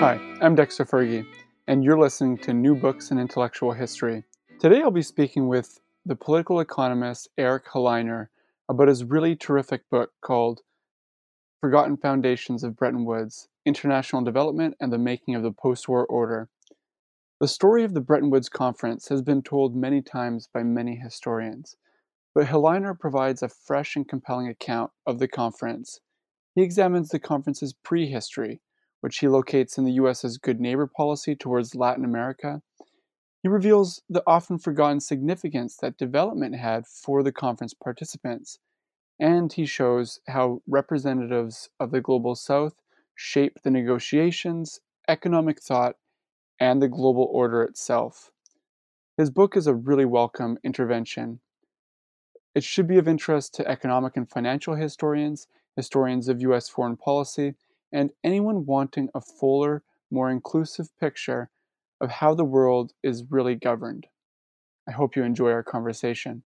Hi, I'm Dexter Fergie, and you're listening to New Books in Intellectual History. Today I'll be speaking with the political economist Eric Helleiner about his really terrific book called Forgotten Foundations of Bretton Woods International Development and the Making of the Post War Order. The story of the Bretton Woods Conference has been told many times by many historians, but Helleiner provides a fresh and compelling account of the conference. He examines the conference's prehistory which he locates in the US's good neighbor policy towards Latin America, he reveals the often forgotten significance that development had for the conference participants, and he shows how representatives of the global south shape the negotiations, economic thought, and the global order itself. His book is a really welcome intervention. It should be of interest to economic and financial historians, historians of U.S. foreign policy, and anyone wanting a fuller, more inclusive picture of how the world is really governed. I hope you enjoy our conversation.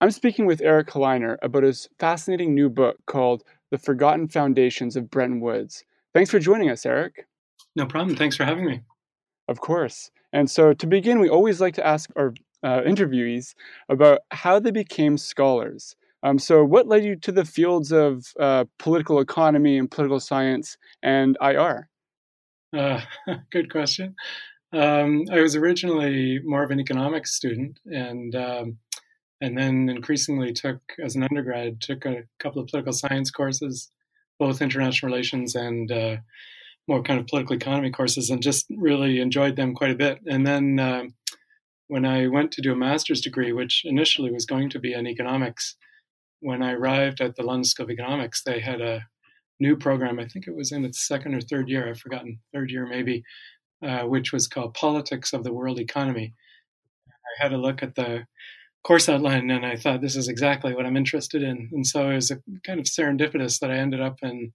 I'm speaking with Eric Helleiner about his fascinating new book called The Forgotten Foundations of Bretton Woods. Thanks for joining us, Eric. No problem. Thanks for having me. Of course. And so, to begin, we always like to ask our uh, interviewees about how they became scholars. Um, so, what led you to the fields of uh, political economy and political science and IR? Uh, good question. Um, I was originally more of an economics student, and um, and then increasingly took, as an undergrad, took a couple of political science courses, both international relations and uh, more kind of political economy courses, and just really enjoyed them quite a bit. And then uh, when I went to do a master's degree, which initially was going to be in economics, when I arrived at the London School of Economics, they had a new program. I think it was in its second or third year. I've forgotten, third year maybe, uh, which was called Politics of the World Economy. I had a look at the course outline and I thought this is exactly what I'm interested in. And so it was a kind of serendipitous that I ended up in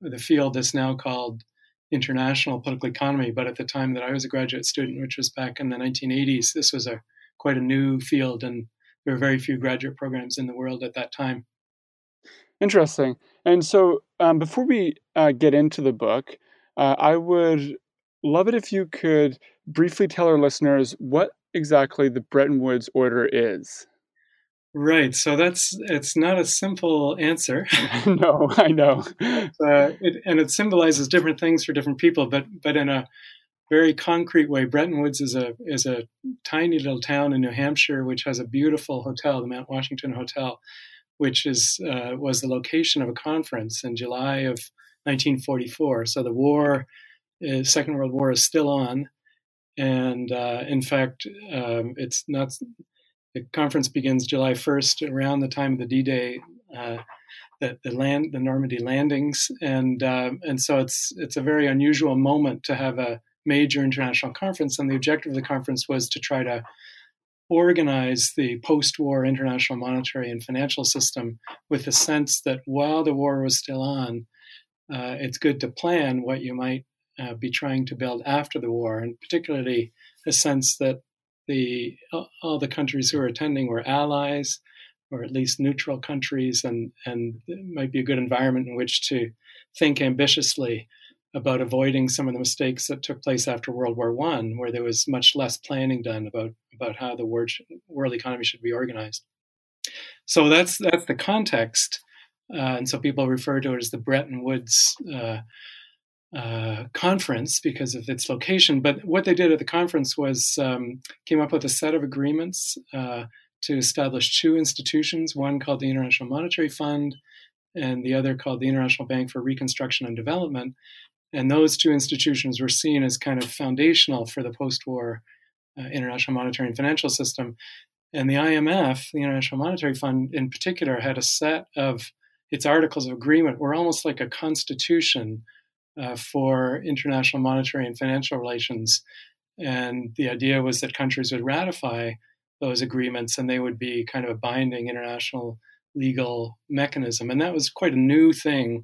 the field that's now called international political economy. But at the time that I was a graduate student, which was back in the 1980s, this was a quite a new field and there were very few graduate programs in the world at that time. Interesting. And so, um, before we uh, get into the book, uh, I would love it if you could briefly tell our listeners what exactly the Bretton Woods Order is. Right. So that's it's not a simple answer. no, I know. uh, it, and it symbolizes different things for different people, but but in a very concrete way, Bretton Woods is a is a tiny little town in New Hampshire which has a beautiful hotel, the Mount Washington Hotel, which is uh, was the location of a conference in July of 1944. So the war, uh, Second World War, is still on, and uh, in fact, um, it's not. The conference begins July 1st, around the time of the D-Day. Uh, the, the, land, the Normandy landings, and uh, and so it's it's a very unusual moment to have a major international conference, and the objective of the conference was to try to organize the post war international monetary and financial system with the sense that while the war was still on, uh, it's good to plan what you might uh, be trying to build after the war, and particularly the sense that the all the countries who are attending were allies or at least neutral countries, and and might be a good environment in which to think ambitiously about avoiding some of the mistakes that took place after World War One, where there was much less planning done about about how the world, world economy should be organized. So that's that's the context, uh, and so people refer to it as the Bretton Woods uh, uh, conference because of its location. But what they did at the conference was um, came up with a set of agreements uh, to establish two institutions, one called the International Monetary Fund and the other called the International Bank for Reconstruction and Development, and those two institutions were seen as kind of foundational for the post war uh, international monetary and financial system. And the IMF, the International Monetary Fund in particular, had a set of its articles of agreement were almost like a constitution uh, for international monetary and financial relations. And the idea was that countries would ratify those agreements and they would be kind of a binding international legal mechanism. And that was quite a new thing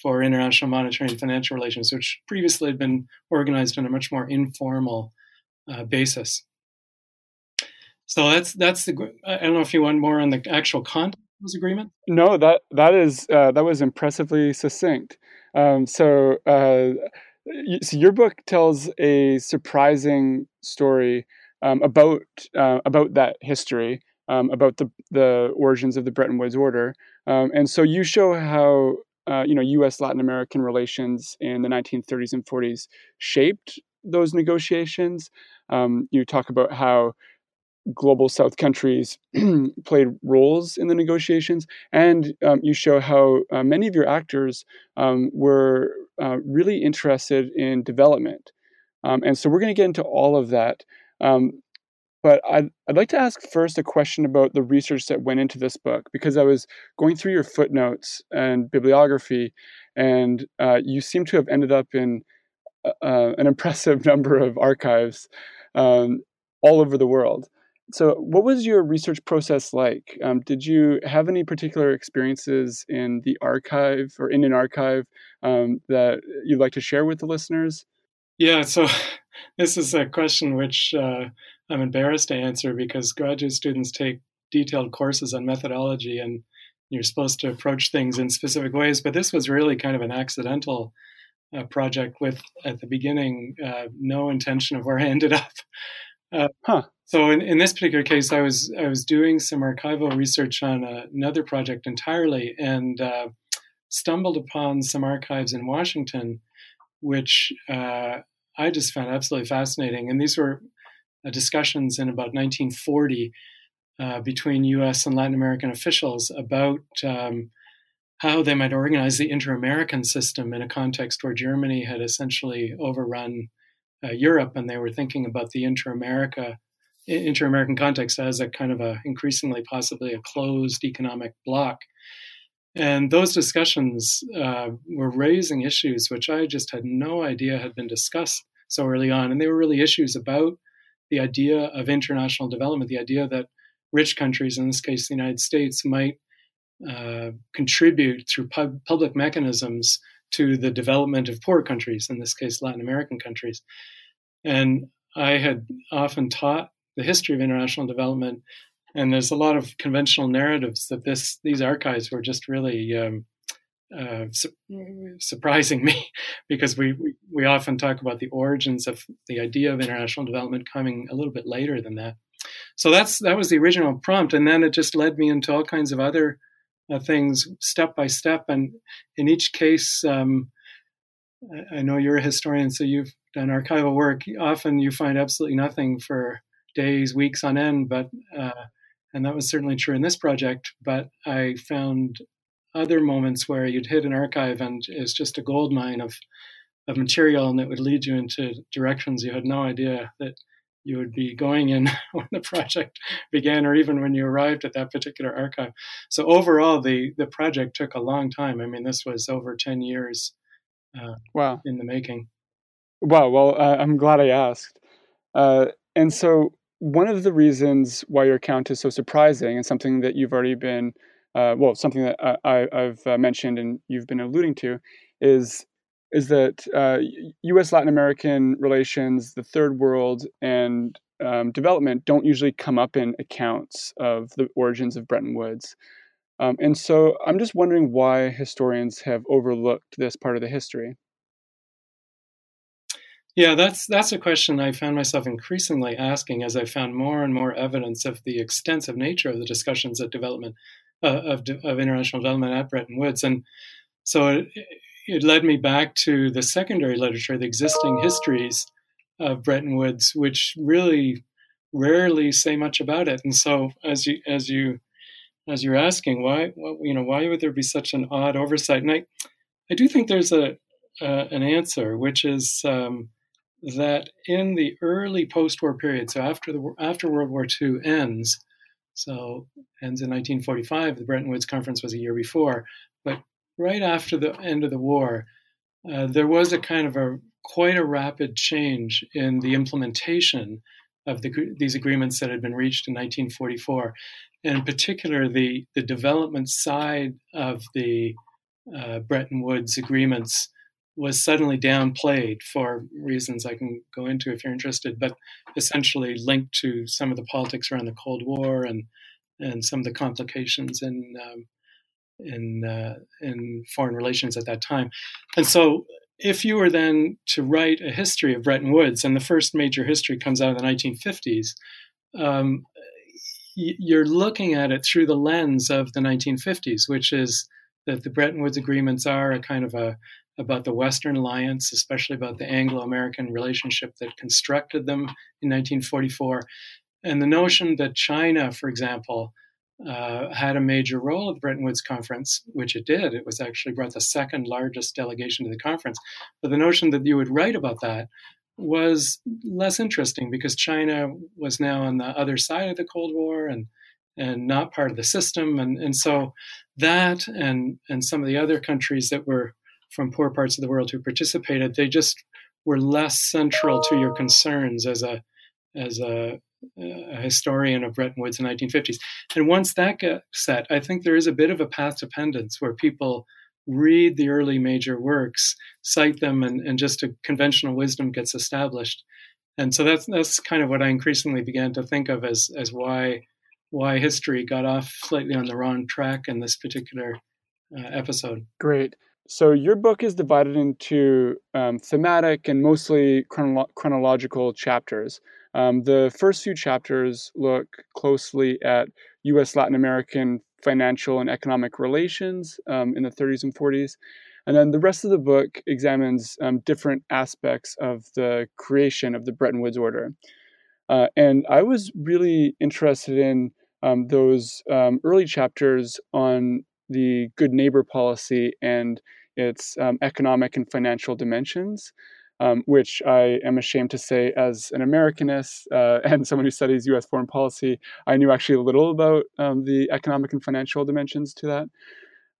for international monetary and financial relations, which previously had been organized on a much more informal uh, basis. So that's that's the. I don't know if you want more on the actual content of this agreement. No, that that is uh, that was impressively succinct. Um, so, uh, so your book tells a surprising story um, about uh, about that history, um, about the the origins of the Bretton Woods Order, um, and so you show how uh, you know U.S. Latin American relations in the 1930s and 40s shaped those negotiations. Um, you talk about how global South countries played roles in the negotiations, and um, you show how uh, many of your actors um, were uh, really interested in development. Um, and so we're going to get into all of that. Um, but I'd, I'd like to ask first a question about the research that went into this book, because I was going through your footnotes and bibliography, and uh, you seem to have ended up in uh, uh an impressive number of archives um, all over the world. So, what was your research process like? Um, did you have any particular experiences in the archive or in an archive um, that you'd like to share with the listeners? Yeah, so this is a question which uh, I'm embarrassed to answer because graduate students take detailed courses on methodology and you're supposed to approach things in specific ways. But this was really kind of an accidental uh, project with, at the beginning, uh, no intention of where I ended up. Uh, huh. So in, in this particular case, I was I was doing some archival research on a, another project entirely, and uh, stumbled upon some archives in Washington, which uh, I just found absolutely fascinating. And these were uh, discussions in about 1940 uh, between U.S. and Latin American officials about um, how they might organize the inter-American system in a context where Germany had essentially overrun uh, Europe, and they were thinking about the inter-America inter-American context as a kind of a increasingly possibly a closed economic bloc. And those discussions uh, were raising issues which I just had no idea had been discussed so early on. And they were really issues about the idea of international development, the idea that rich countries, in this case the United States, might uh, contribute through pub- public mechanisms to the development of poor countries, in this case Latin American countries. And I had often taught the history of international development. And there's a lot of conventional narratives that this these archives were just really um, uh, su- surprising me because we, we, often talk about the origins of the idea of international development coming a little bit later than that. So that's that was the original prompt, and then it just led me into all kinds of other uh, things step by step. And in each case, um, I, I know you're a historian, so you've done archival work. Often you find absolutely nothing for days, weeks on end. But uh, and that was certainly true in this project. But I found other moments where you'd hit an archive and it's just a gold mine of of material, and it would lead you into directions you had no idea that you would be going in when the project began or even when you arrived at that particular archive. So overall, the, the project took a long time. I mean, this was over 10 years uh, wow. in the making. Wow. Well, uh, I'm glad I asked. Uh, and so one of the reasons why your account is so surprising and something that you've already been, uh, well, something that I, have uh, mentioned and you've been alluding to, is is that uh, U.S. Latin American relations, the Third World, and um, development don't usually come up in accounts of the origins of Bretton Woods. Um, and so I'm just wondering why historians have overlooked this part of the history. Yeah, that's that's a question I found myself increasingly asking as I found more and more evidence of the extensive nature of the discussions at development of of international development at Bretton Woods, and so it, it led me back to the secondary literature, the existing histories of Bretton Woods, which really rarely say much about it. And so, as you as you as you're asking, why well, you know why would there be such an odd oversight? And I I do think there's a uh, an answer, which is um, that in the early post-war period, so after the after World War II ends, so ends in 1945, the Bretton Woods Conference was a year before. but right after the end of the war, uh, there was a kind of a quite a rapid change in the implementation of the, these agreements that had been reached in 1944, and in particular the the development side of the uh, Bretton Woods agreements was suddenly downplayed for reasons I can go into if you're interested, but essentially linked to some of the politics around the Cold War and and some of the complications in um, in uh, in foreign relations at that time. And so, if you were then to write a history of Bretton Woods, and the first major history comes out in the 1950s, um, you're looking at it through the lens of the 1950s, which is that the Bretton Woods agreements are a kind of a about the Western Alliance, especially about the Anglo-American relationship that constructed them in 1944, and the notion that China, for example, uh, had a major role at the Bretton Woods Conference, which it did. It was actually brought the second largest delegation to the conference. But the notion that you would write about that was less interesting because China was now on the other side of the Cold War and and not part of the system. And, and so that and and some of the other countries that were from poor parts of the world who participated, they just were less central to your concerns as a as a a historian of Bretton Woods in the 1950s. And once that gets set, I think there is a bit of a path dependence where people read the early major works, cite them, and, and just a conventional wisdom gets established. And so that's that's kind of what I increasingly began to think of as as why why history got off slightly on the wrong track in this particular uh, episode. Great. So your book is divided into um, thematic and mostly chronolo- chronological chapters. Um, the first few chapters look closely at U.S. Latin American financial and economic relations um, in the 30s and 40s. And then the rest of the book examines um, different aspects of the creation of the Bretton Woods Order. Uh, and I was really interested in um, those um, early chapters on the good neighbor policy and its um, economic and financial dimensions um, which I am ashamed to say, as an Americanist uh, and someone who studies U.S. foreign policy, I knew actually little about um, the economic and financial dimensions to that.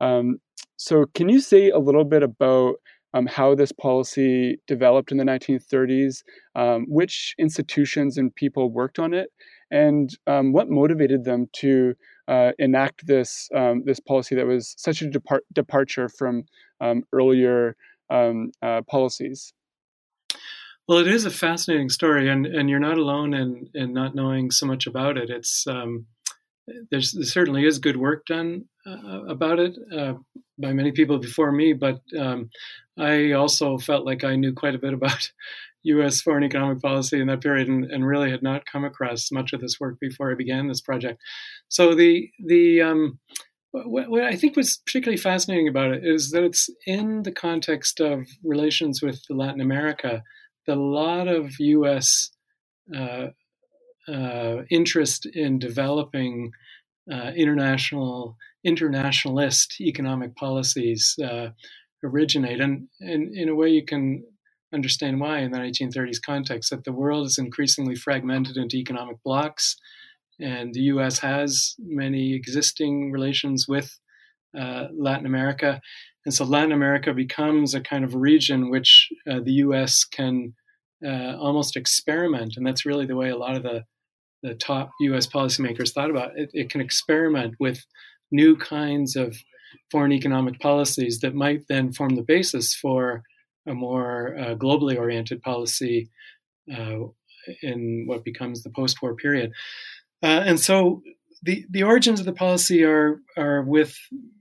Um, so, can you say a little bit about um, how this policy developed in the 1930s, um, which institutions and people worked on it, and what motivated them to uh, enact this this policy that was such a depart- departure from earlier um, uh, policies. Well, it is a fascinating story, and, and you're not alone in, in not knowing so much about it. It's um, there's there certainly is good work done uh, about it uh, by many people before me, but um, I also felt like I knew quite a bit about U.S. foreign economic policy in that period, and, and really had not come across much of this work before I began this project. So the the um, what, what, I think was particularly fascinating about it is that it's in the context of relations with Latin America that a lot of U.S. Uh, uh, interest in developing uh, international internationalist economic policies uh, originate, and, and in a way you can understand why in the 1930s context that the world is increasingly fragmented into economic blocs, and the U.S. has many existing relations with uh, Latin America, and so Latin America becomes a kind of region which uh, the U.S. can uh, almost experiment, and that's really the way a lot of the the top U.S. policymakers thought about it. It can experiment with new kinds of foreign economic policies that might then form the basis for a more uh, globally oriented policy uh, in what becomes the post-war period. Uh, and so the, the origins of the policy are are with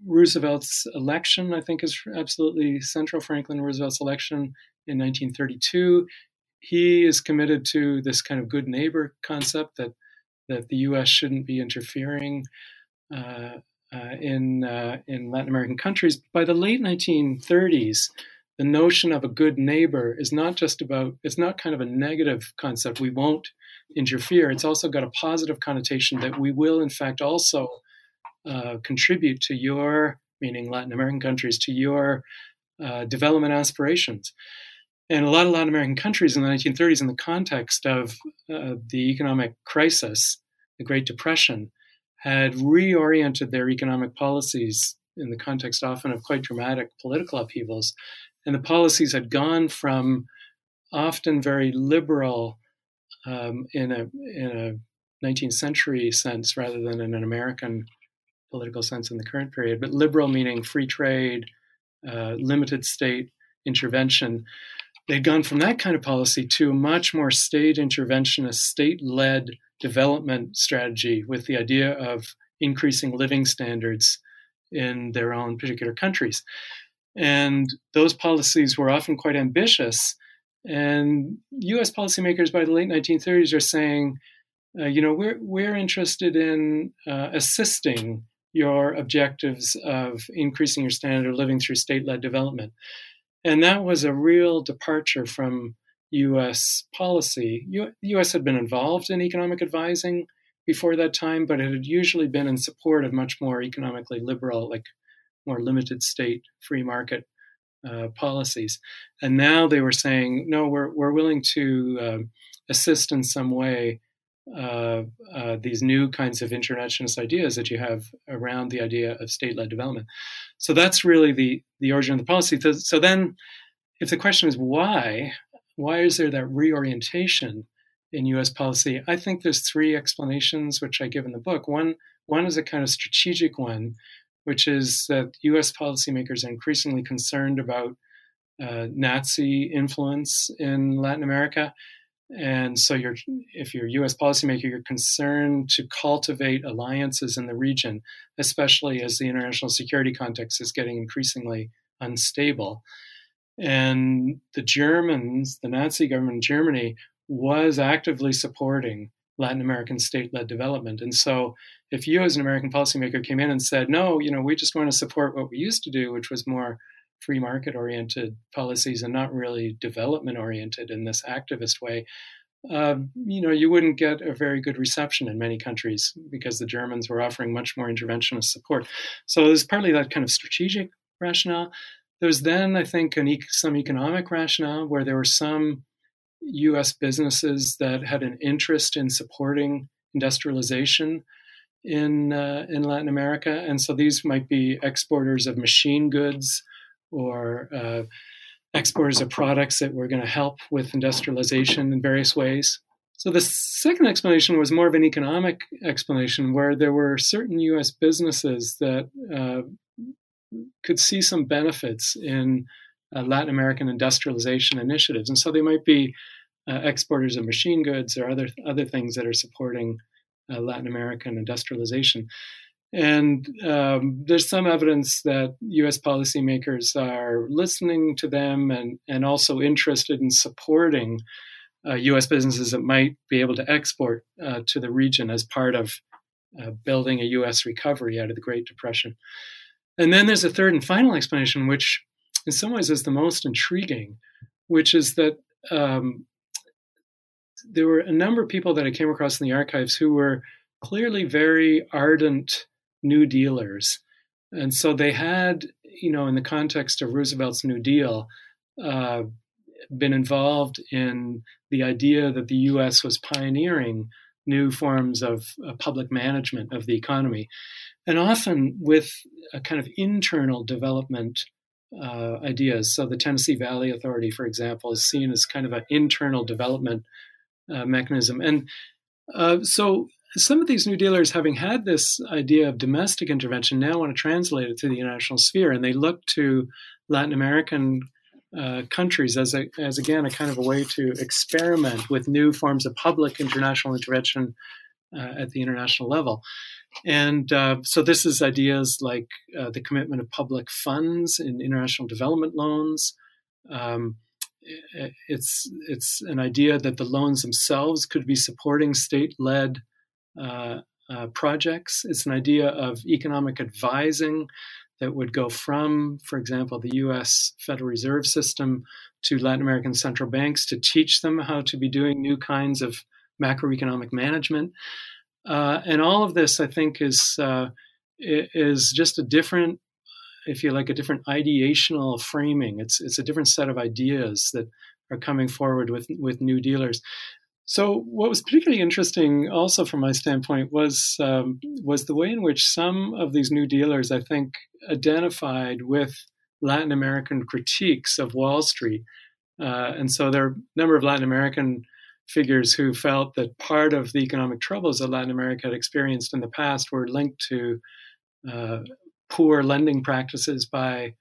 Roosevelt's election. I think is absolutely central. Franklin Roosevelt's election in 1932. He is committed to this kind of good neighbor concept that that the U.S. shouldn't be interfering uh, uh, in uh, in Latin American countries. By the late 1930s, the notion of a good neighbor is not just about it's not kind of a negative concept. We won't interfere. It's also got a positive connotation that we will, in fact, also uh, contribute to your, meaning Latin American countries, to your uh, development aspirations. And a lot of Latin American countries in the 1930s, in the context of uh, the economic crisis, the Great Depression, had reoriented their economic policies in the context often of quite dramatic political upheavals. And the policies had gone from often very liberal um, in a in a 19th century sense rather than in an American political sense in the current period, but liberal meaning free trade, uh, limited state intervention. They'd gone from that kind of policy to a much more state interventionist, state led development strategy with the idea of increasing living standards in their own particular countries. And those policies were often quite ambitious. And US policymakers by the late 1930s are saying, uh, you know, we're, we're interested in uh, assisting your objectives of increasing your standard of living through state led development. And that was a real departure from US policy. U- US had been involved in economic advising before that time, but it had usually been in support of much more economically liberal, like more limited state free market uh, policies. And now they were saying, no, we're, we're willing to uh, assist in some way uh, uh, these new kinds of interventionist ideas that you have around the idea of state-led development. So that's really the the origin of the policy. So, so then, if the question is why, why is there that reorientation in U.S. policy? I think there's three explanations which I give in the book. One one is a kind of strategic one, which is that U.S. policymakers are increasingly concerned about uh, Nazi influence in Latin America and so you're, if you're a US policymaker, you're concerned to cultivate alliances in the region, especially as the international security context is getting increasingly unstable. And the Germans, the Nazi government in Germany, was actively supporting Latin American state led development. And so if you as an American policymaker came in and said, no, you know, we just want to support what we used to do, which was more free market oriented policies and not really development oriented in this activist way, uh, you know, you wouldn't get a very good reception in many countries because the Germans were offering much more interventionist support. So there's partly that kind of strategic rationale. There's then, I think, e- some economic rationale where there were some U.S. businesses that had an interest in supporting industrialization in uh, in Latin America, and so these might be exporters of machine goods or uh, exporters of products that were going to help with industrialization in various ways. So the second explanation was more of an economic explanation where there were certain US businesses that uh, could see some benefits in uh, Latin American industrialization initiatives. And so they might be uh, exporters of machine goods or other, other things that are supporting uh, Latin American industrialization. And um, there's some evidence that US policymakers are listening to them and, and also interested in supporting uh, US businesses that might be able to export uh, to the region as part of uh, building a US recovery out of the Great Depression. And then there's a third and final explanation, which in some ways is the most intriguing, which is that um, there were a number of people that I came across in the archives who were clearly very ardent New Dealers. And so they had, you know, in the context of Roosevelt's New Deal, uh, been involved in the idea that the US was pioneering new forms of uh, public management of the economy. And often with a kind of internal development uh, ideas. So the Tennessee Valley Authority, for example, is seen as kind of an internal development uh, mechanism. And uh, so some of these new dealers, having had this idea of domestic intervention, now want to translate it to the international sphere, and they look to Latin American uh, countries as a, as again a kind of a way to experiment with new forms of public international intervention uh, at the international level. And uh, so this is ideas like uh, the commitment of public funds in international development loans. Um, it's it's an idea that the loans themselves could be supporting state-led uh, uh, projects. It's an idea of economic advising that would go from, for example, the US Federal Reserve System to Latin American central banks to teach them how to be doing new kinds of macroeconomic management. Uh, and all of this, I think, is uh, is just a different, if you like, a different ideational framing. It's it's a different set of ideas that are coming forward with with new dealers. So, what was particularly interesting, also from my standpoint, was um, was the way in which some of these New Dealers, I think, identified with Latin American critiques of Wall Street, uh, and so there are a number of Latin American figures who felt that part of the economic troubles that Latin America had experienced in the past were linked to uh, poor lending practices by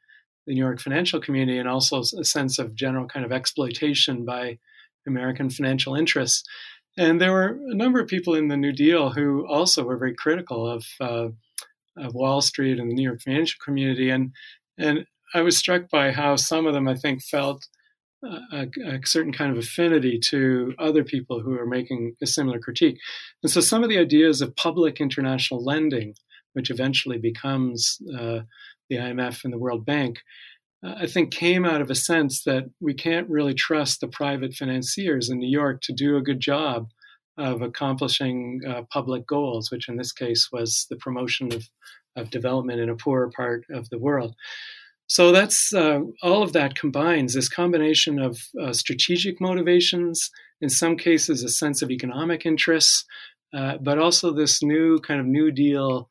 the New York financial community and also a sense of general kind of exploitation by American financial interests. And there were a number of people in the New Deal who also were very critical of, uh, of Wall Street and the New York financial community. And, and I was struck by how some of them, I think, felt a, a, certain kind of affinity to other people who are making a similar critique. And so some of the ideas of public international lending, which eventually becomes uh, the IMF and the World Bank, uh, I think came out of a sense that we can't really trust the private financiers in New York to do a good job of accomplishing uh, public goals, which in this case was the promotion of, of development in a poorer part of the world. So that's uh, all of that combines this combination of uh, strategic motivations, in some cases, a sense of economic interests, uh, but also this new kind of New Deal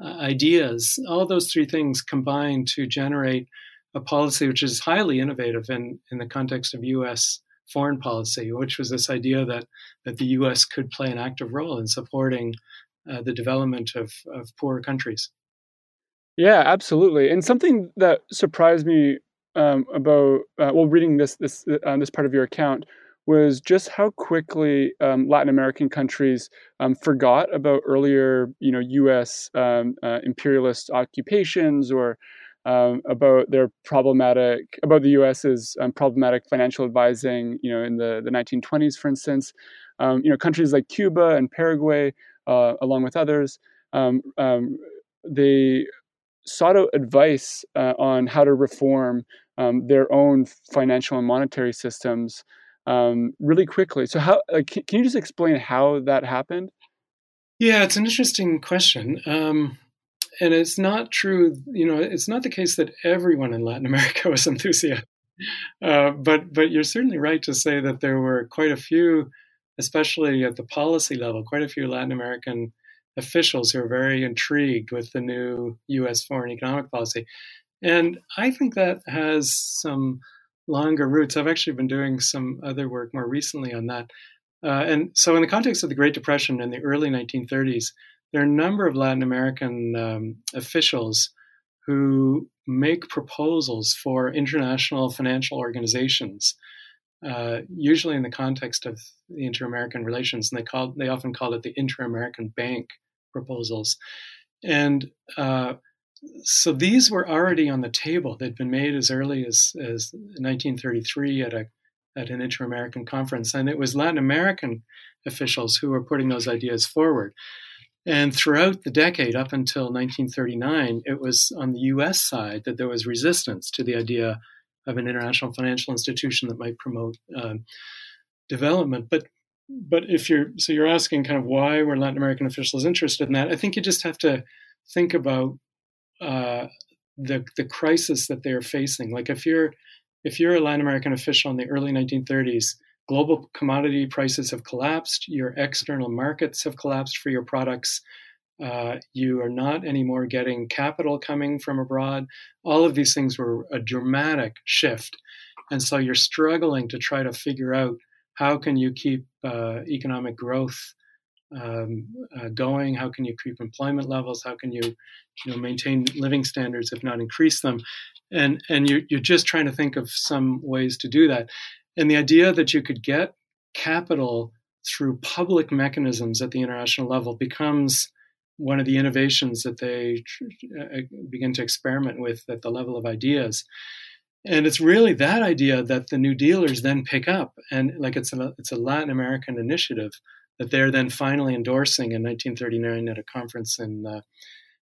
uh, ideas. All those three things combine to generate a policy which is highly innovative in, in the context of U.S. foreign policy, which was this idea that, that the U.S. could play an active role in supporting uh, the development of, of poorer countries. Yeah, absolutely. And something that surprised me um, about uh, well, reading this this uh, this part of your account was just how quickly um, Latin American countries um, forgot about earlier, you know, U.S. Um, uh, imperialist occupations or um, about their problematic about the U.S.'s um, problematic financial advising, you know, in the the 1920s, for instance. you know, countries like Cuba and Paraguay, uh, along with others, they sought out advice uh, on how to reform um, their own financial and monetary systems um, really quickly. So, how uh, can, can, you just explain how that happened? Yeah, it's an interesting question. Um, and it's not true, you know, it's not the case that everyone in Latin America was enthusiastic. Uh, but but you're certainly right to say that there were quite a few, especially at the policy level, quite a few Latin American officials who are very intrigued with the new U.S. foreign economic policy. And I think that has some longer roots. I've actually been doing some other work more recently on that. Uh, and so, in the context of the Great Depression in the early 1930s, there are a number of Latin American um, officials who make proposals for international financial organizations, uh, usually in the context of the inter-American relations, and they call they often call it the Inter-American Bank proposals. And uh, so these were already on the table. They'd been made as early as, as 1933 at a at an inter-American conference, and it was Latin American officials who were putting those ideas forward. And throughout the decade, up until 1939, it was on the U.S. side that there was resistance to the idea of an international financial institution that might promote uh, development. But but if you're so you're asking kind of why were Latin American officials interested in that? I think you just have to think about uh, the the crisis that they are facing. Like if you're if you're a Latin American official in the early 1930s, global commodity prices have collapsed. Your external markets have collapsed for your products. Uh, you are not anymore getting capital coming from abroad. All of these things were a dramatic shift, and so you're struggling to try to figure out how can you keep uh, economic growth um, uh, going? How can you keep employment levels? How can you, you know, maintain living standards, if not increase them? And and you're you're just trying to think of some ways to do that. And the idea that you could get capital through public mechanisms at the international level becomes one of the innovations that they uh, begin to experiment with at the level of ideas and it's really that idea that the new dealers then pick up and like it's a it's a latin american initiative that they're then finally endorsing in 1939 at a conference in uh,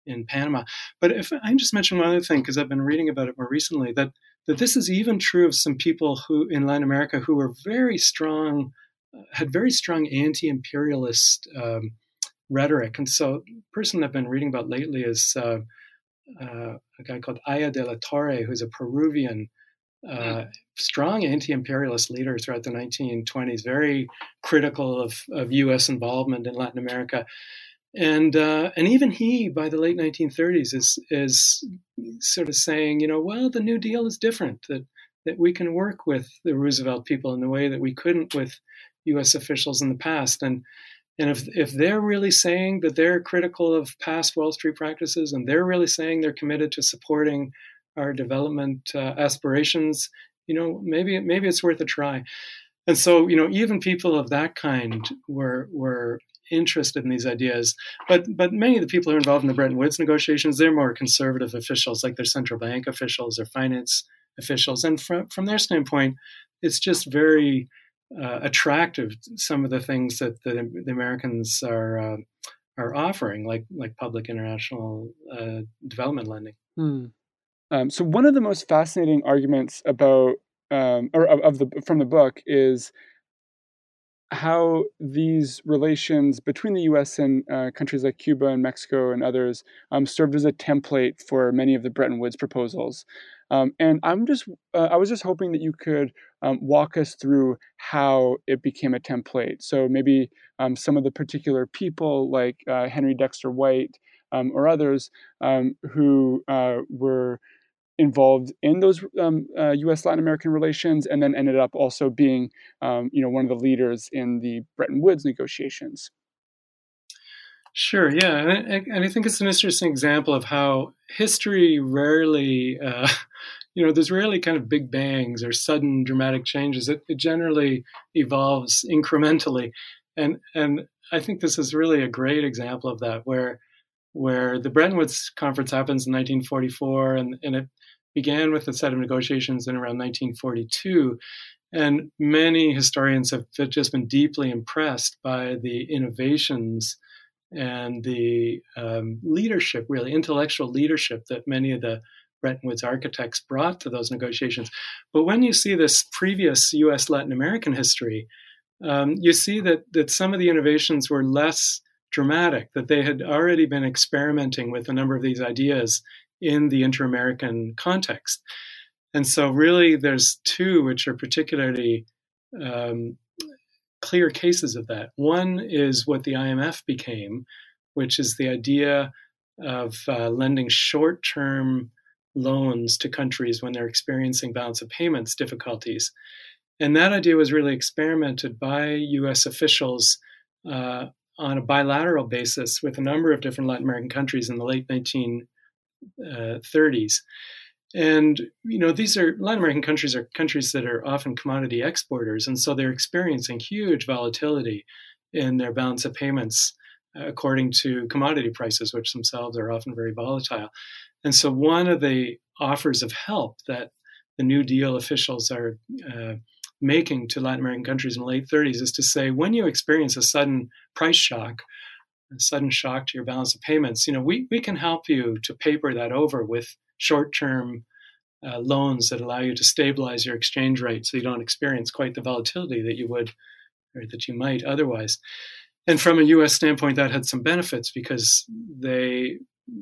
in panama. But if i just mention one other thing because i've been reading about it more recently that that this is even true of some people who in latin america who were very strong had very strong anti-imperialist um, rhetoric. And so the person i've been reading about lately is uh, uh, a guy called Haya de la Torre, who's a Peruvian uh, strong anti-imperialist leader throughout the 1920s, very critical of, of U.S. involvement in Latin America, and uh, and even he, by the late 1930s, is is sort of saying, you know, well, the New Deal is different. That that we can work with the Roosevelt people in the way that we couldn't with U.S. officials in the past, and and if if they're really saying that they're critical of past Wall Street practices, and they're really saying they're committed to supporting our development uh, aspirations, you know, maybe maybe it's worth a try. And so, you know, even people of that kind were were interested in these ideas. But but many of the people who are involved in the Bretton Woods negotiations, they're more conservative officials, like their central bank officials or finance officials. And from from their standpoint, it's just very uh, attractive. Some of the things that the, the Americans are uh, are offering, like like public international uh, development lending. Hmm. Um, so one of the most fascinating arguments about um, or of, of, the from the book is how these relations between the U.S. and uh, countries like Cuba and Mexico and others um, served as a template for many of the Bretton Woods proposals. Um, and I'm just, uh, I was just hoping that you could um, walk us through how it became a template. So maybe um, some of the particular people like uh, Henry Dexter White um, or others um, who uh, were involved in those um, uh, U.S. Latin American relations, and then ended up also being, you know, one of the leaders in the Bretton Woods negotiations. Sure, yeah, and I, and I think it's an interesting example of how history rarely, uh, you know, there's rarely kind of big bangs or sudden dramatic changes. It, it generally evolves incrementally, and and I think this is really a great example of that, where where the Bretton Woods Conference happens in 1944, and, and it began with a set of negotiations in around 1942. And many historians have just been deeply impressed by the innovations and the um, leadership, really intellectual leadership that many of the Bretton Woods architects brought to those negotiations. But when you see this previous US Latin American history, um, you see that, that some of the innovations were less dramatic, that they had already been experimenting with a number of these ideas in the inter American context. And so, really, there's two which are particularly um, clear cases of that. One is what the IMF became, which is the idea of uh, lending short term loans to countries when they're experiencing balance of payments difficulties. And that idea was really experimented by US officials uh, on a bilateral basis with a number of different Latin American countries in the late 1930s. uh, 30s. And you know these are Latin American countries are countries that are often commodity exporters, and so they're experiencing huge volatility in their balance of payments uh, according to commodity prices, which themselves are often very volatile. And so one of the offers of help that the New Deal officials are uh, making to Latin American countries in the late 30s is to say when you experience a sudden price shock a sudden shock to your balance of payments, you know, we, we can help you to paper that over with short-term uh, loans that allow you to stabilize your exchange rate so you don't experience quite the volatility that you would or that you might otherwise. And from a U.S. standpoint, that had some benefits because they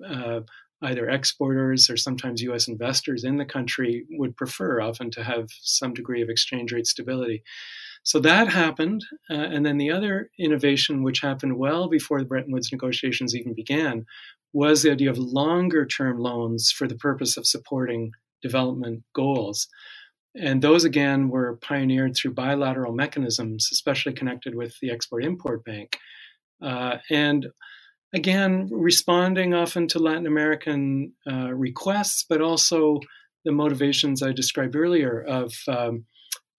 uh, either exporters or sometimes U.S. investors in the country would prefer often to have some degree of exchange rate stability. So that happened. Uh, and then the other innovation, which happened well before the Bretton Woods negotiations even began, was the idea of longer term loans for the purpose of supporting development goals. And those again were pioneered through bilateral mechanisms, especially connected with the Export Import Bank. Uh, and again, responding often to Latin American uh, requests, but also the motivations I described earlier of, um,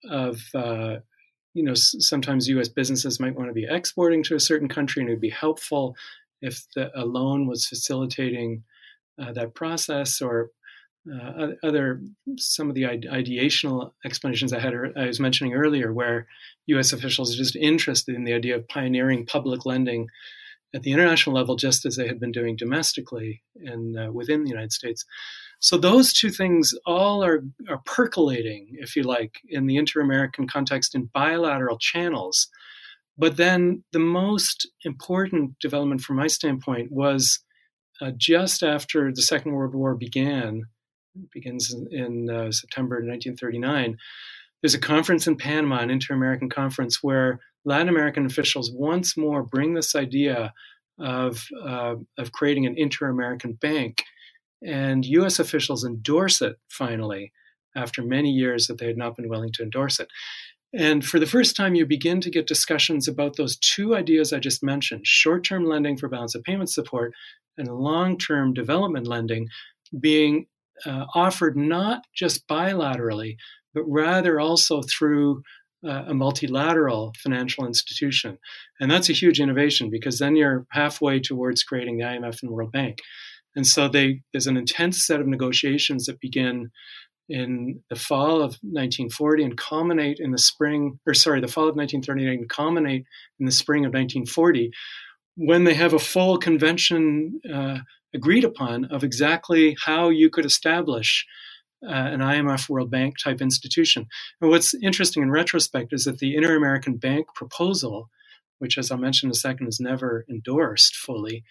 of uh, you know, sometimes U.S. businesses might want to be exporting to a certain country, and it would be helpful if the, a loan was facilitating uh, that process, or uh, other some of the ideational explanations I had I was mentioning earlier, where U.S. officials are just interested in the idea of pioneering public lending at the international level, just as they had been doing domestically and uh, within the United States. So those two things all are, are percolating, if you like, in the inter-American context in bilateral channels. But then the most important development from my standpoint was uh, just after the Second World War began, begins in, in uh, September 1939. There's a conference in Panama, an inter American conference, where Latin American officials once more bring this idea of, uh, of creating an inter American bank. And US officials endorse it finally after many years that they had not been willing to endorse it. And for the first time, you begin to get discussions about those two ideas I just mentioned short term lending for balance of payment support and long term development lending being uh, offered not just bilaterally, but rather also through uh, a multilateral financial institution. And that's a huge innovation because then you're halfway towards creating the IMF and World Bank. And so they, there's an intense set of negotiations that begin in the fall of 1940 and culminate in the spring, or sorry, the fall of 1939 and culminate in the spring of 1940, when they have a full convention uh, agreed upon of exactly how you could establish uh, an IMF World Bank type institution. And what's interesting in retrospect is that the Inter American Bank proposal, which, as I'll mention in a second, is never endorsed fully,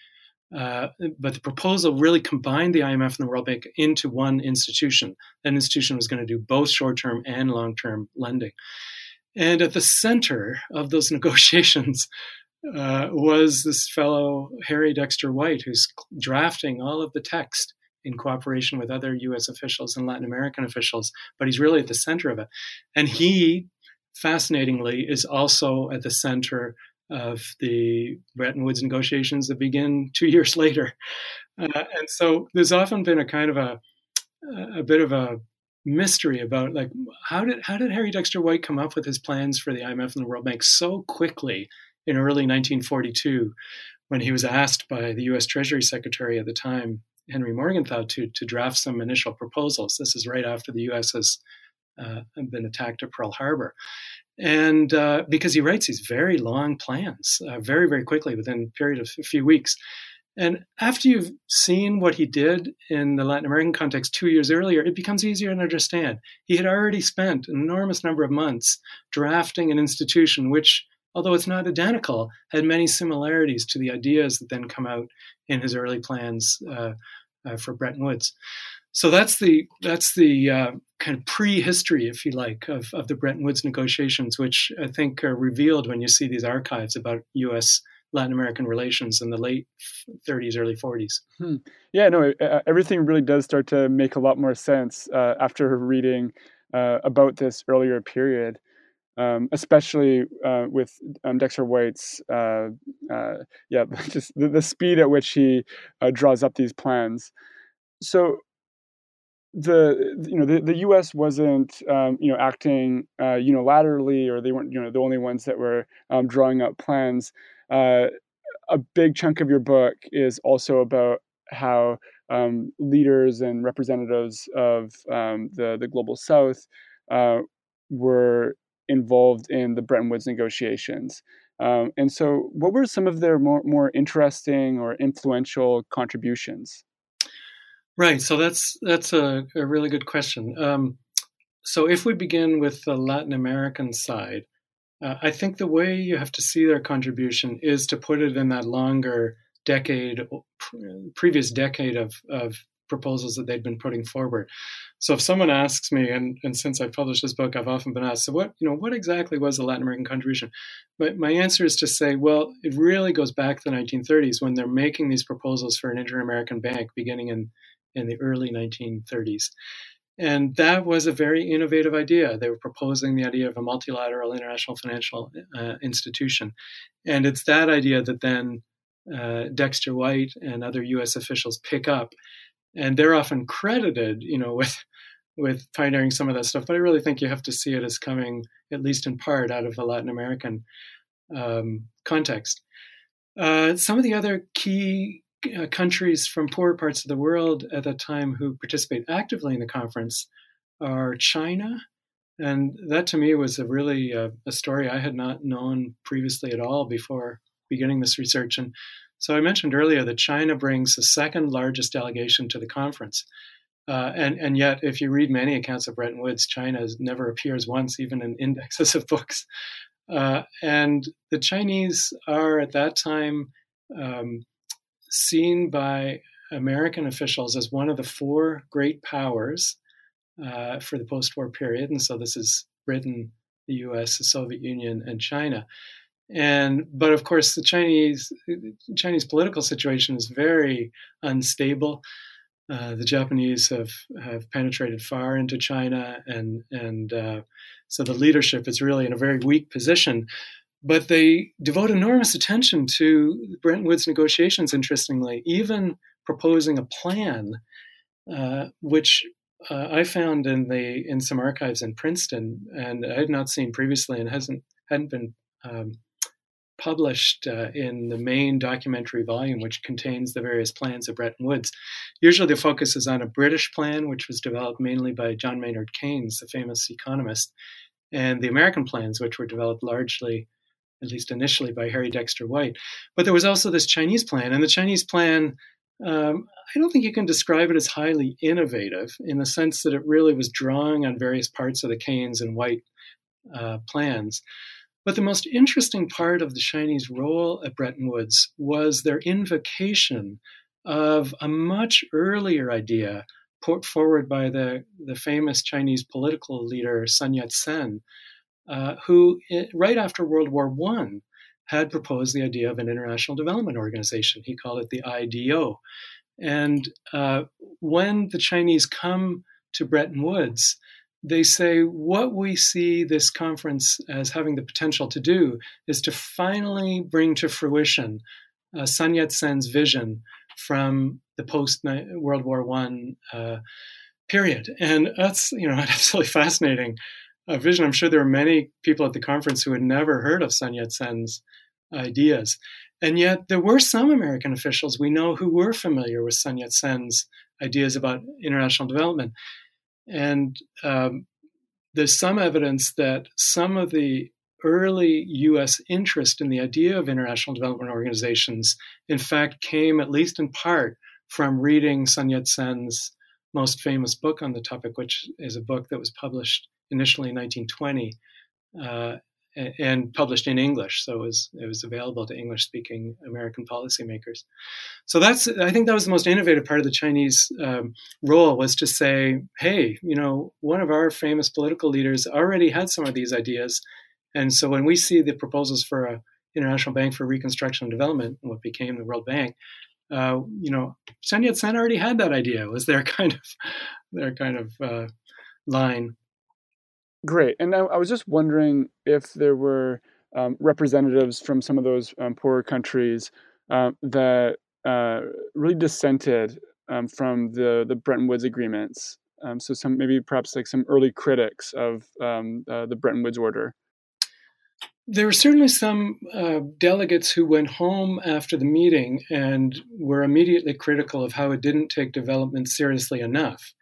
uh, but the proposal really combined the IMF and the World Bank into one institution. That institution was going to do both short term and long term lending. And at the center of those negotiations uh, was this fellow, Harry Dexter White, who's drafting all of the text in cooperation with other US officials and Latin American officials, but he's really at the center of it. And he, fascinatingly, is also at the center of the Bretton Woods negotiations that begin two years later. Uh, and so there's often been a kind of a, a bit of a mystery about like how did how did Harry Dexter White come up with his plans for the IMF and the World Bank so quickly in early 1942 when he was asked by the U.S. Treasury Secretary at the time Henry Morgenthau to to draft some initial proposals. This is right after the U.S. has uh, been attacked at Pearl Harbor, and uh, because he writes these very long plans uh, very very quickly within a period of a few weeks. And after you've seen what he did in the latin american context two years earlier it becomes easier to understand. He had already spent an enormous number of months drafting an institution which although it's not identical had many similarities to the ideas that then come out in his early plans uh, uh for bretton woods. So that's the that's the uh, kind of prehistory, if you like, of, of the Bretton Woods negotiations, which I think are revealed when you see these archives about U.S. Latin American relations in the late 30s, early 40s. Hmm. Yeah, no, everything really does start to make a lot more sense uh, after reading uh, about this earlier period. Um, especially uh, with um, Dexter White's, uh, uh, yeah, just the, the, speed at which he uh, draws up these plans. So, the you know the, the U.S. wasn't um, you know acting uh, unilaterally, or they weren't you know the only ones that were um, drawing up plans. Uh, a big chunk of your book is also about how um, leaders and representatives of um, the the global South uh, were involved in the Bretton Woods negotiations. Um, and so, what were some of their more more interesting or influential contributions? Right. So that's that's a, a really good question. Um, so if we begin with the Latin American side, uh, I think the way you have to see their contribution is to put it in that longer decade, previous decade of, of proposals that they'd been putting forward. So if someone asks me, and, and since I published this book, I've often been asked, so what, you know, what exactly was the Latin American contribution? But my answer is to say, well, it really goes back to the 1930s when they're making these proposals for an inter-American bank beginning in in the early 1930s. And that was a very innovative idea. They were proposing the idea of a multilateral international financial uh, institution. And it's that idea that then uh, Dexter White and other US officials pick up. And they're often credited, you know, with with pioneering some of that stuff. But I really think you have to see it as coming, at least in part, out of the Latin American um, context. Uh, some of the other key uh, countries from poorer parts of the world at that time who participate actively in the conference are China. And that to me was a really uh, a story I had not known previously at all before beginning this research. And so I mentioned earlier that China brings the second largest delegation to the conference. Uh, and, and yet, if you read many accounts of Bretton Woods, China never appears once, even in indexes of books. Uh, and the Chinese are at that time um, seen by American officials as one of the four great powers uh, for the post war period. And so this is Britain, the US, the Soviet Union, and China. And but of course the Chinese Chinese political situation is very unstable. Uh, the Japanese have, have penetrated far into China, and and uh, so the leadership is really in a very weak position. But they devote enormous attention to Bretton Woods negotiations. Interestingly, even proposing a plan, uh, which uh, I found in the in some archives in Princeton, and I had not seen previously, and hasn't hadn't been um, published uh, in the main documentary volume, which contains the various plans of Bretton Woods. Usually, the focus is on a British plan, which was developed mainly by John Maynard Keynes, the famous economist, and the American plans, which were developed largely, at least initially, by Harry Dexter White. But there was also this Chinese plan, and the Chinese plan. Um, I don't think you can describe it as highly innovative in the sense that it really was drawing on various parts of the Keynes and White uh, plans. But the most interesting part of the Chinese role at Bretton Woods was their invocation of a much earlier idea put forward by the, the famous Chinese political leader Sun Yat sen, uh, who, right after World War I, had proposed the idea of an international development organization. He called it the IDO. And uh, when the Chinese come to Bretton Woods, they say what we see this conference as having the potential to do is to finally bring to fruition uh, Sun Yat sen's vision from the post World War One uh, period, and that's you know absolutely fascinating vision. I'm sure there were many people at the conference who had never heard of Sun Yat sen's ideas, and yet there were some American officials we know who were familiar with Sun Yat sen's ideas about international development. And um, there's some evidence that some of the early US interest in the idea of international development organizations, in fact, came at least in part from reading Sun Yat sen's most famous book on the topic, which is a book that was published initially in 1920 uh, and published in English, so it was it was available to English speaking American policymakers. So that's I think that was the most innovative part of the Chinese um, role was to say, hey, you know, one of our famous political leaders already had some of these ideas, and so when we see the proposals for a international bank for reconstruction and development, what became the World Bank. Uh, you know, Sun Yat-sen already had that idea. Was their kind of their kind of uh, line Great. And I, I was just wondering if there were um, representatives from some of those um, poorer countries uh, that uh, really dissented um, from the the Bretton Woods agreements. Um, so some maybe perhaps like some early critics of um, uh, the Bretton Woods order. There were certainly some uh, delegates who went home after the meeting and were immediately critical of how it didn't take development seriously enough.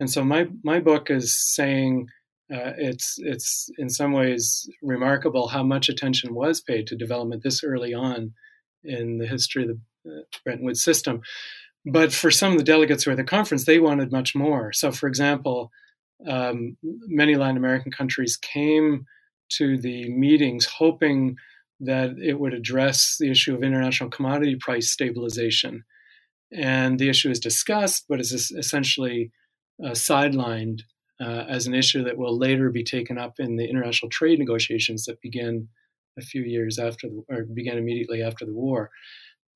And so my my book is saying uh, it's it's in some ways remarkable how much attention was paid to development this early on in the history of the uh, Bretton Woods system. But for some of the delegates who were at the conference, they wanted much more. So, for example, um, many Latin American countries came to the meetings hoping that it would address the issue of international commodity price stabilization. And the issue is discussed, but is essentially uh, sidelined uh, as an issue that will later be taken up in the international trade negotiations that begin a few years after the, or began immediately after the war.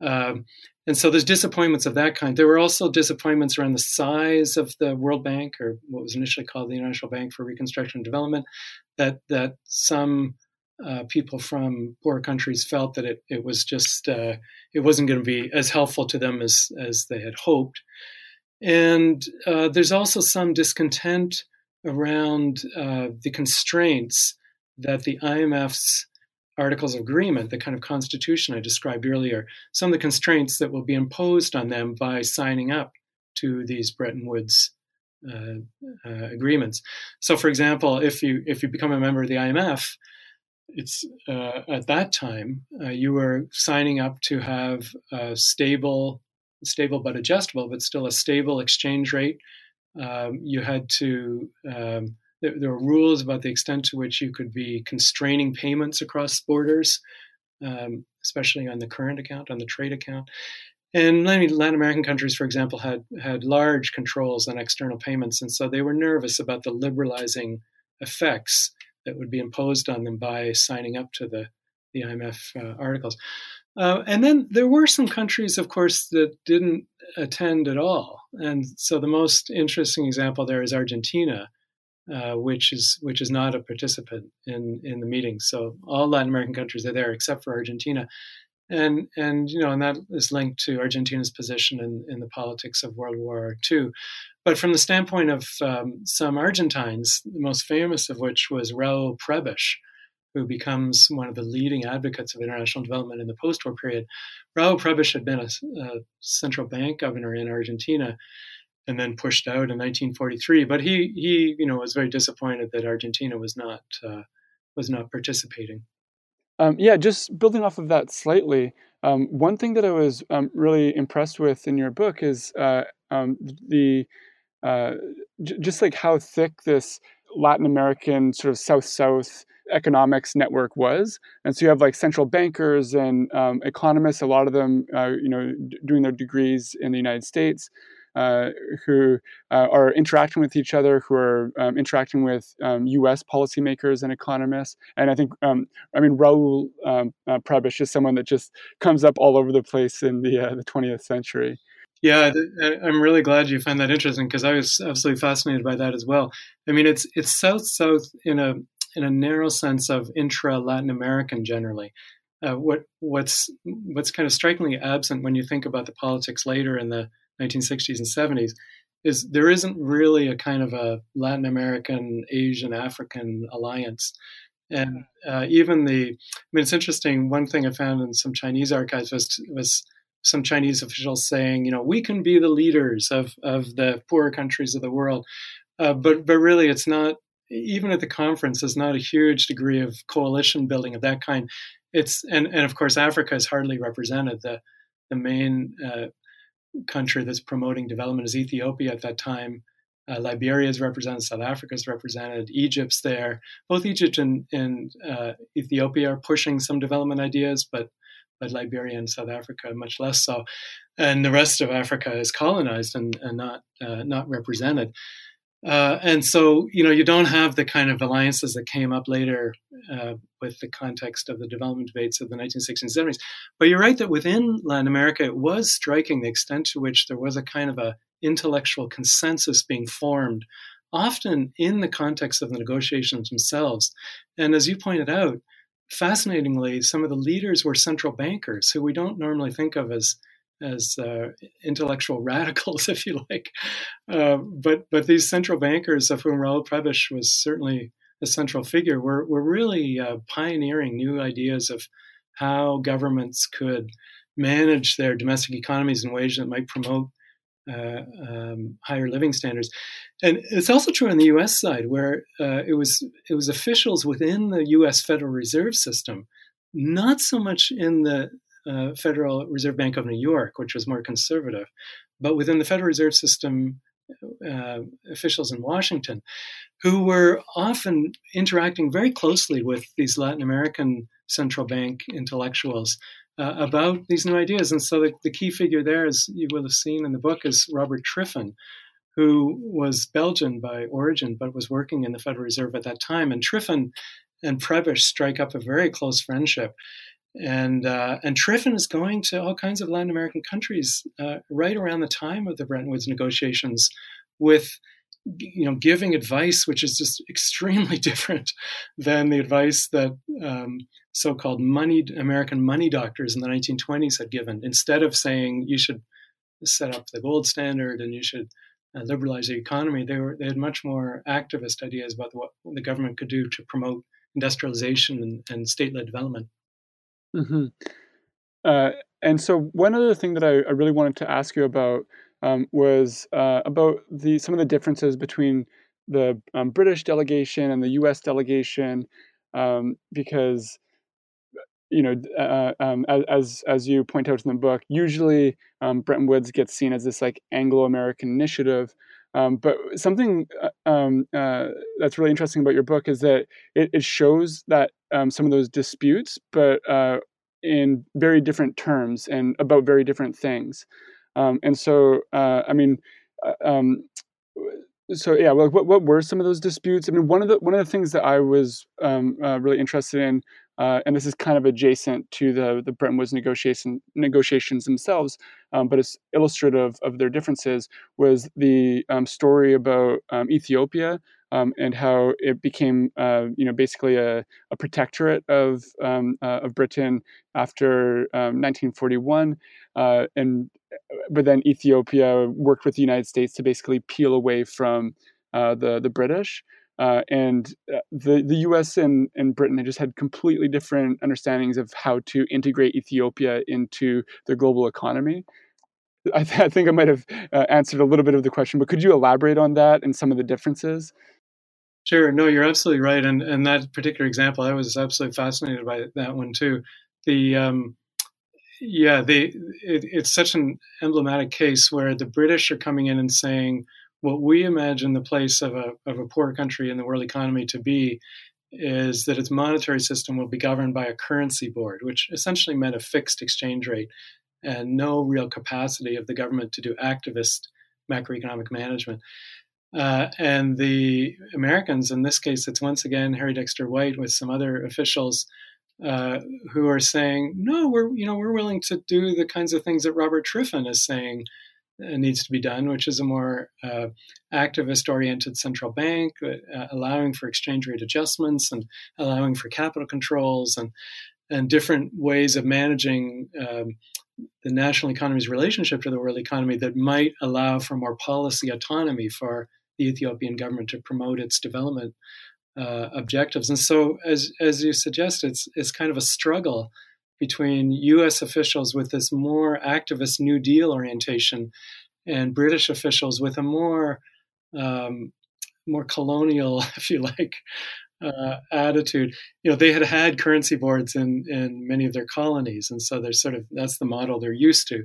Um, and so there's disappointments of that kind. There were also disappointments around the size of the World Bank, or what was initially called the International Bank for Reconstruction and Development, that that some uh, people from poor countries felt that it, it was just uh, it wasn't going to be as helpful to them as as they had hoped. And uh, there's also some discontent around uh, the constraints that the IMF's Articles of Agreement, the kind of constitution I described earlier, some of the constraints that will be imposed on them by signing up to these Bretton Woods uh, uh, agreements. So, for example, if you if you become a member of the IMF, it's uh, at that time uh, you were signing up to have a stable stable but adjustable, but still a stable exchange rate. Um, you had to, um, there, there, were rules about the extent to which you could be constraining payments across borders, um, especially on the current account, on the trade account. And Latin American countries, for example, had had large controls on external payments, and so they were nervous about the liberalizing effects that would be imposed on them by signing up to the the IMF uh, articles. Uh, and then there were some countries, of course, that didn't attend at all. And so the most interesting example there is Argentina, uh, which is which is not a participant in in the meeting. So all Latin American countries are there except for Argentina, and and you know, and that is linked to Argentina's position in, in the politics of World War II. But from the standpoint of um, some Argentines, the most famous of which was Raúl Prebisch, who becomes one of the leading advocates of international development in the post-war period. Raúl Prebisch had been a, a central bank governor in Argentina and then pushed out in 1943. But he he you know was very disappointed that Argentina was not uh, was not participating. Um, yeah, just building off of that slightly. Um, one thing that I was um, really impressed with in your book is uh, um, the uh, j- just like how thick this Latin American sort of South South economics network was. And so you have like central bankers and um, economists, a lot of them, uh, you know, d- doing their degrees in the United States uh, who uh, are interacting with each other, who are um, interacting with um, U.S. policymakers and economists. And I think, um, I mean, Raúl um, uh, Prebisch is someone that just comes up all over the place in the uh, the 20th century. Yeah, I'm really glad you find that interesting because I was absolutely fascinated by that as well. I mean, it's it's south south in a in a narrow sense of intra Latin American generally. Uh, what what's what's kind of strikingly absent when you think about the politics later in the 1960s and 70s is there isn't really a kind of a Latin American, Asian, African alliance. And uh, even the, I mean, it's interesting. One thing I found in some Chinese archives was, was some Chinese officials saying, you know, we can be the leaders of, of the poorer countries of the world. Uh, but, but really, it's not, even at the conference, there's not a huge degree of coalition building of that kind. It's, and, and of course, Africa is hardly represented. The, the main uh, country that's promoting development is Ethiopia at that time. Uh, Liberia is represented, South Africa is represented, Egypt's there. Both Egypt and, and uh, Ethiopia are pushing some development ideas, but but Liberia and South Africa much less so. And the rest of Africa is colonized and, and not uh, not represented. Uh, and so, you know, you don't have the kind of alliances that came up later uh, with the context of the development debates of the 1960s and 70s. But you're right that within Latin America, it was striking the extent to which there was a kind of a intellectual consensus being formed, often in the context of the negotiations themselves. And as you pointed out, fascinatingly, some of the leaders were central bankers who we don't normally think of as as uh, intellectual radicals, if you like. Uh, but but these central bankers, of whom Raúl Prebisch was certainly a central figure, were were really uh, pioneering new ideas of how governments could manage their domestic economies in ways that might promote uh, um, higher living standards. And it's also true on the U.S. side, where uh, it was it was officials within the U.S. Federal Reserve System, not so much in the uh, Federal Reserve Bank of New York, which was more conservative. But within the Federal Reserve System, uh, officials in Washington, who were often interacting very closely with these Latin American central bank intellectuals uh, about these new ideas. And so the, the, key figure there, as you will have seen in the book, is Robert Triffin, who was Belgian by origin, but was working in the Federal Reserve at that time. And Triffin and Prebisch strike up a very close friendship and uh, and Triffin is going to all kinds of Latin American countries uh, right around the time of the Bretton Woods negotiations, with you know giving advice which is just extremely different than the advice that um, so-called money American money doctors in the 1920s had given. Instead of saying you should set up the gold standard and you should uh, liberalize the economy, they were they had much more activist ideas about what the government could do to promote industrialization and, and state-led development. Mm-hmm. Uh, and so one other thing that I, I really wanted to ask you about um, was uh, about the some of the differences between the um, British delegation and the U.S. delegation, um, because you know, uh, um, as as you point out in the book, usually um, Bretton Woods gets seen as this like Anglo-American initiative, um, but something uh, um, uh, that's really interesting about your book is that it, it shows that um, some of those disputes, but uh, in very different terms and about very different things. Um, and so, uh, I mean, uh, um, so yeah, well, what what were some of those disputes? I mean, one of the one of the things that I was um, uh, really interested in, uh, and this is kind of adjacent to the the Bretton negotiation negotiations themselves, um, but it's illustrative of their differences. Was the um, story about um, Ethiopia um, and how it became, uh, you know, basically a, a protectorate of um, uh, of Britain after 1941, uh, and but then Ethiopia worked with the United States to basically peel away from uh, the the British. Uh, and uh, the the U.S. and, and Britain they just had completely different understandings of how to integrate Ethiopia into the global economy. I, th- I think I might have uh, answered a little bit of the question, but could you elaborate on that and some of the differences? Sure. No, you're absolutely right. And and that particular example, I was absolutely fascinated by that one too. The um, yeah, they it, it's such an emblematic case where the British are coming in and saying what we imagine the place of a of a poor country in the world economy to be is that its monetary system will be governed by a currency board, which essentially meant a fixed exchange rate and no real capacity of the government to do activist macroeconomic management. Uh, and the Americans, in this case, it's once again Harry Dexter White with some other officials, uh, who are saying, no, we're you know we're willing to do the kinds of things that Robert Triffin is saying needs to be done, which is a more uh, activist-oriented central bank, uh, allowing for exchange rate adjustments and allowing for capital controls and and different ways of managing um, the national economy's relationship to the world economy that might allow for more policy autonomy for the Ethiopian government to promote its development uh, objectives. And so, as as you suggest, it's it's kind of a struggle between U.S. officials with this more activist New Deal orientation and British officials with a more um, more colonial, if you like, uh, attitude. You know, they had had currency boards in in many of their colonies, and so there's sort of that's the model they're used to.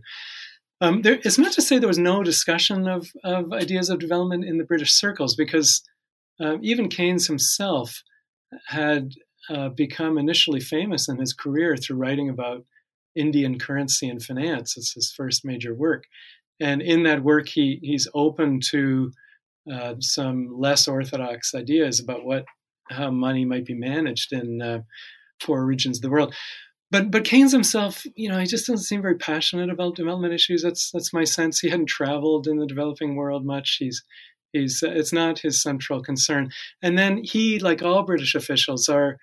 Um, there, it's not to say there was no discussion of, of ideas of development in the British circles, because um, even Keynes himself had uh, become initially famous in his career through writing about Indian currency and finance. It's his first major work. And in that work, he, he's open to uh, some less orthodox ideas about what how money might be managed in uh, poor regions of the world. But but Keynes himself, you know, he just doesn't seem very passionate about development issues. That's that's my sense. He hadn't traveled in the developing world much. He's He's, it's not his central concern. And then he, like all British officials, are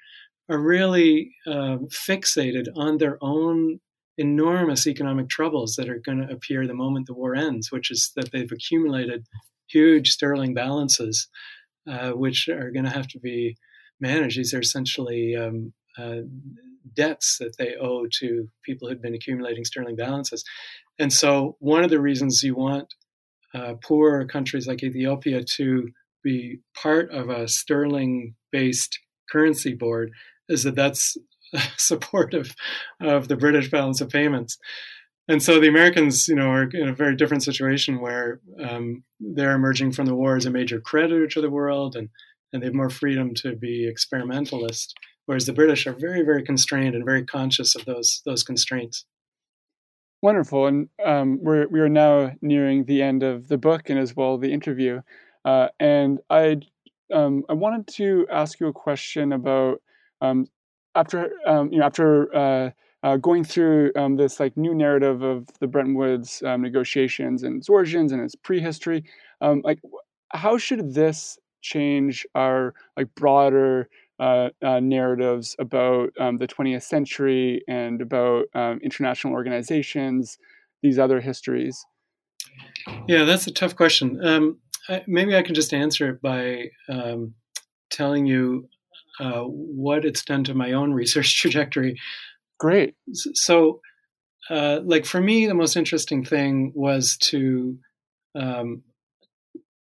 are really uh, fixated on their own enormous economic troubles that are going to appear the moment the war ends, which is that they've accumulated huge sterling balances, uh, which are going to have to be managed. These are essentially um, uh, debts that they owe to people who've been accumulating sterling balances. And so, one of the reasons you want uh, poor countries like Ethiopia to be part of a sterling based currency board is that that's supportive of the British balance of payments. And so the Americans, you know, are in a very different situation where um, they're emerging from the war as a major creditor to the world, and and they have more freedom to be experimentalist, whereas the British are very, very constrained and very conscious of those those constraints. Wonderful, and um, we're we are now nearing the end of the book and as well the interview. Uh, and I um, I wanted to ask you a question about um, after um, you know after uh, uh, going through um, this like new narrative of the Bretton Woods um, negotiations and its origins and its prehistory. like, how should this change our like broader uh, uh, narratives about um, the 20th century and about um, international organizations, these other histories? Yeah, that's a tough question. Um, I, maybe I can just answer it by um, telling you uh, what it's done to my own research trajectory. Great. So, uh, like for me, the most interesting thing was to um,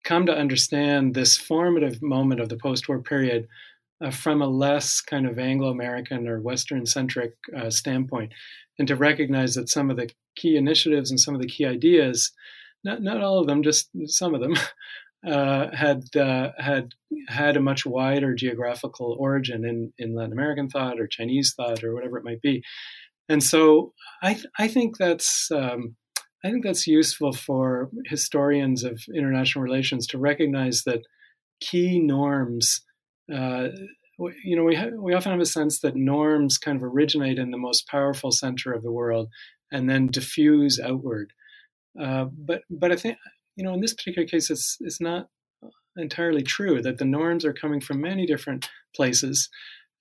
come to understand this formative moment of the post-war period uh, from a less kind of Anglo-American or Western-centric uh, standpoint, and to recognize that some of the key initiatives and some of the key ideas, not not all of them, just some of them, uh, had uh, had had a much wider geographical origin in in Latin American thought or Chinese thought or whatever it might be. and so I th- I think that's um, I think that's useful for historians of international relations to recognize that key norms. Uh, you know, we ha- we often have a sense that norms kind of originate in the most powerful center of the world and then diffuse outward. Uh, but but I think you know in this particular case, it's it's not entirely true that the norms are coming from many different places,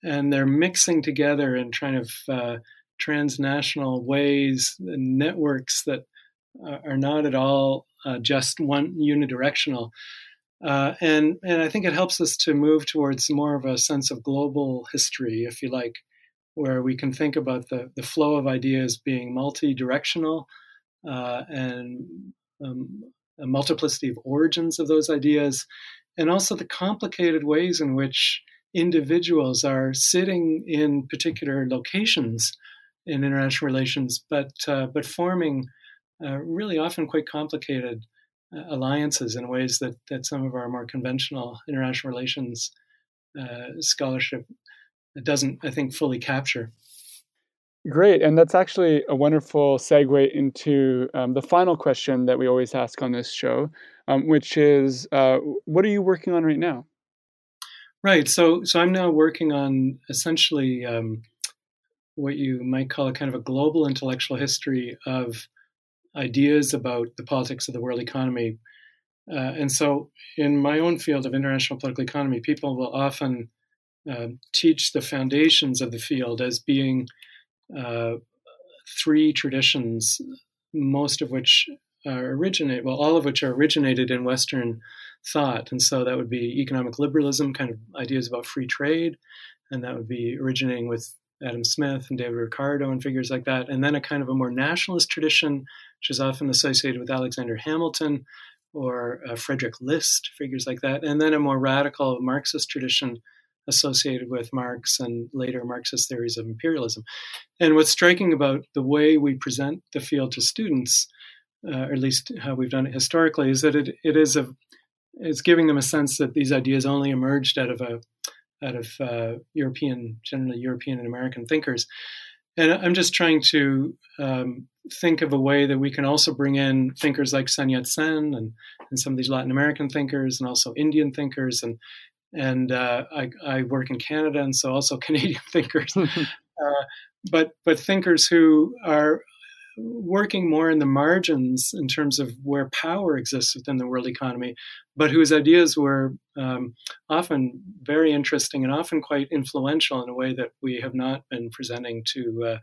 and they're mixing together in kind of uh, transnational ways, networks that uh, are not at all uh, just one unidirectional. Uh, and and I think it helps us to move towards more of a sense of global history, if you like, where we can think about the, the flow of ideas being multi-directional uh, and um, a multiplicity of origins of those ideas, and also the complicated ways in which individuals are sitting in particular locations in international relations, but uh, but forming uh, really often quite complicated alliances in ways that that some of our more conventional international relations uh, scholarship doesn't, I think, fully capture. Great, and that's actually a wonderful segue into um, the final question that we always ask on this show, um, which is, uh, what are you working on right now? Right. So, so I'm now working on essentially um, what you might call a kind of a global intellectual history of ideas about the politics of the world economy. Uh, and so, in my own field of international political economy, people will often uh, teach the foundations of the field as being uh, three traditions, most of which are originate, well, all of which are originated in Western thought. And so that would be economic liberalism, kind of ideas about free trade, and that would be originating with Adam Smith and David Ricardo and figures like that. And then a kind of a more nationalist tradition, which is often associated with Alexander Hamilton or uh, Frederick List, figures like that. And then a more radical Marxist tradition associated with Marx and later Marxist theories of imperialism. And what's striking about the way we present the field to students, uh, or at least how we've done it historically, is that it, it is a it's giving them a sense that these ideas only emerged out of a out of uh, European, generally European and American thinkers. And I'm just trying to um, think of a way that we can also bring in thinkers like Sun Yat sen and, and some of these Latin American thinkers and also Indian thinkers. And, and uh, I, I, work in Canada, and so also Canadian thinkers. uh, but, but thinkers who are working more in the margins in terms of where power exists within the world economy, but whose ideas were um, often very interesting and often quite influential in a way that we have not been presenting to. Uh,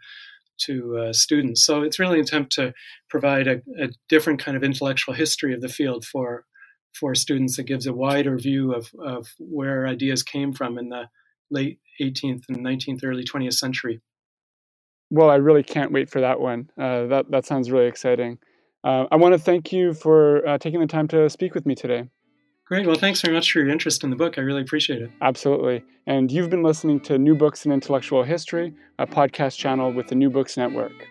to uh, students. So it's really an attempt to provide a, a, different kind of intellectual history of the field for for students that gives a wider view of, of where ideas came from in the late 18th and 19th, early 20th century. Well, I really can't wait for that one. Uh, that that sounds really exciting. Uh, I want to thank you for uh, taking the time to speak with me today. Great. Well, thanks very much for your interest in the book. I really appreciate it. Absolutely. And you've been listening to New Books in Intellectual History, a podcast channel with the New Books Network.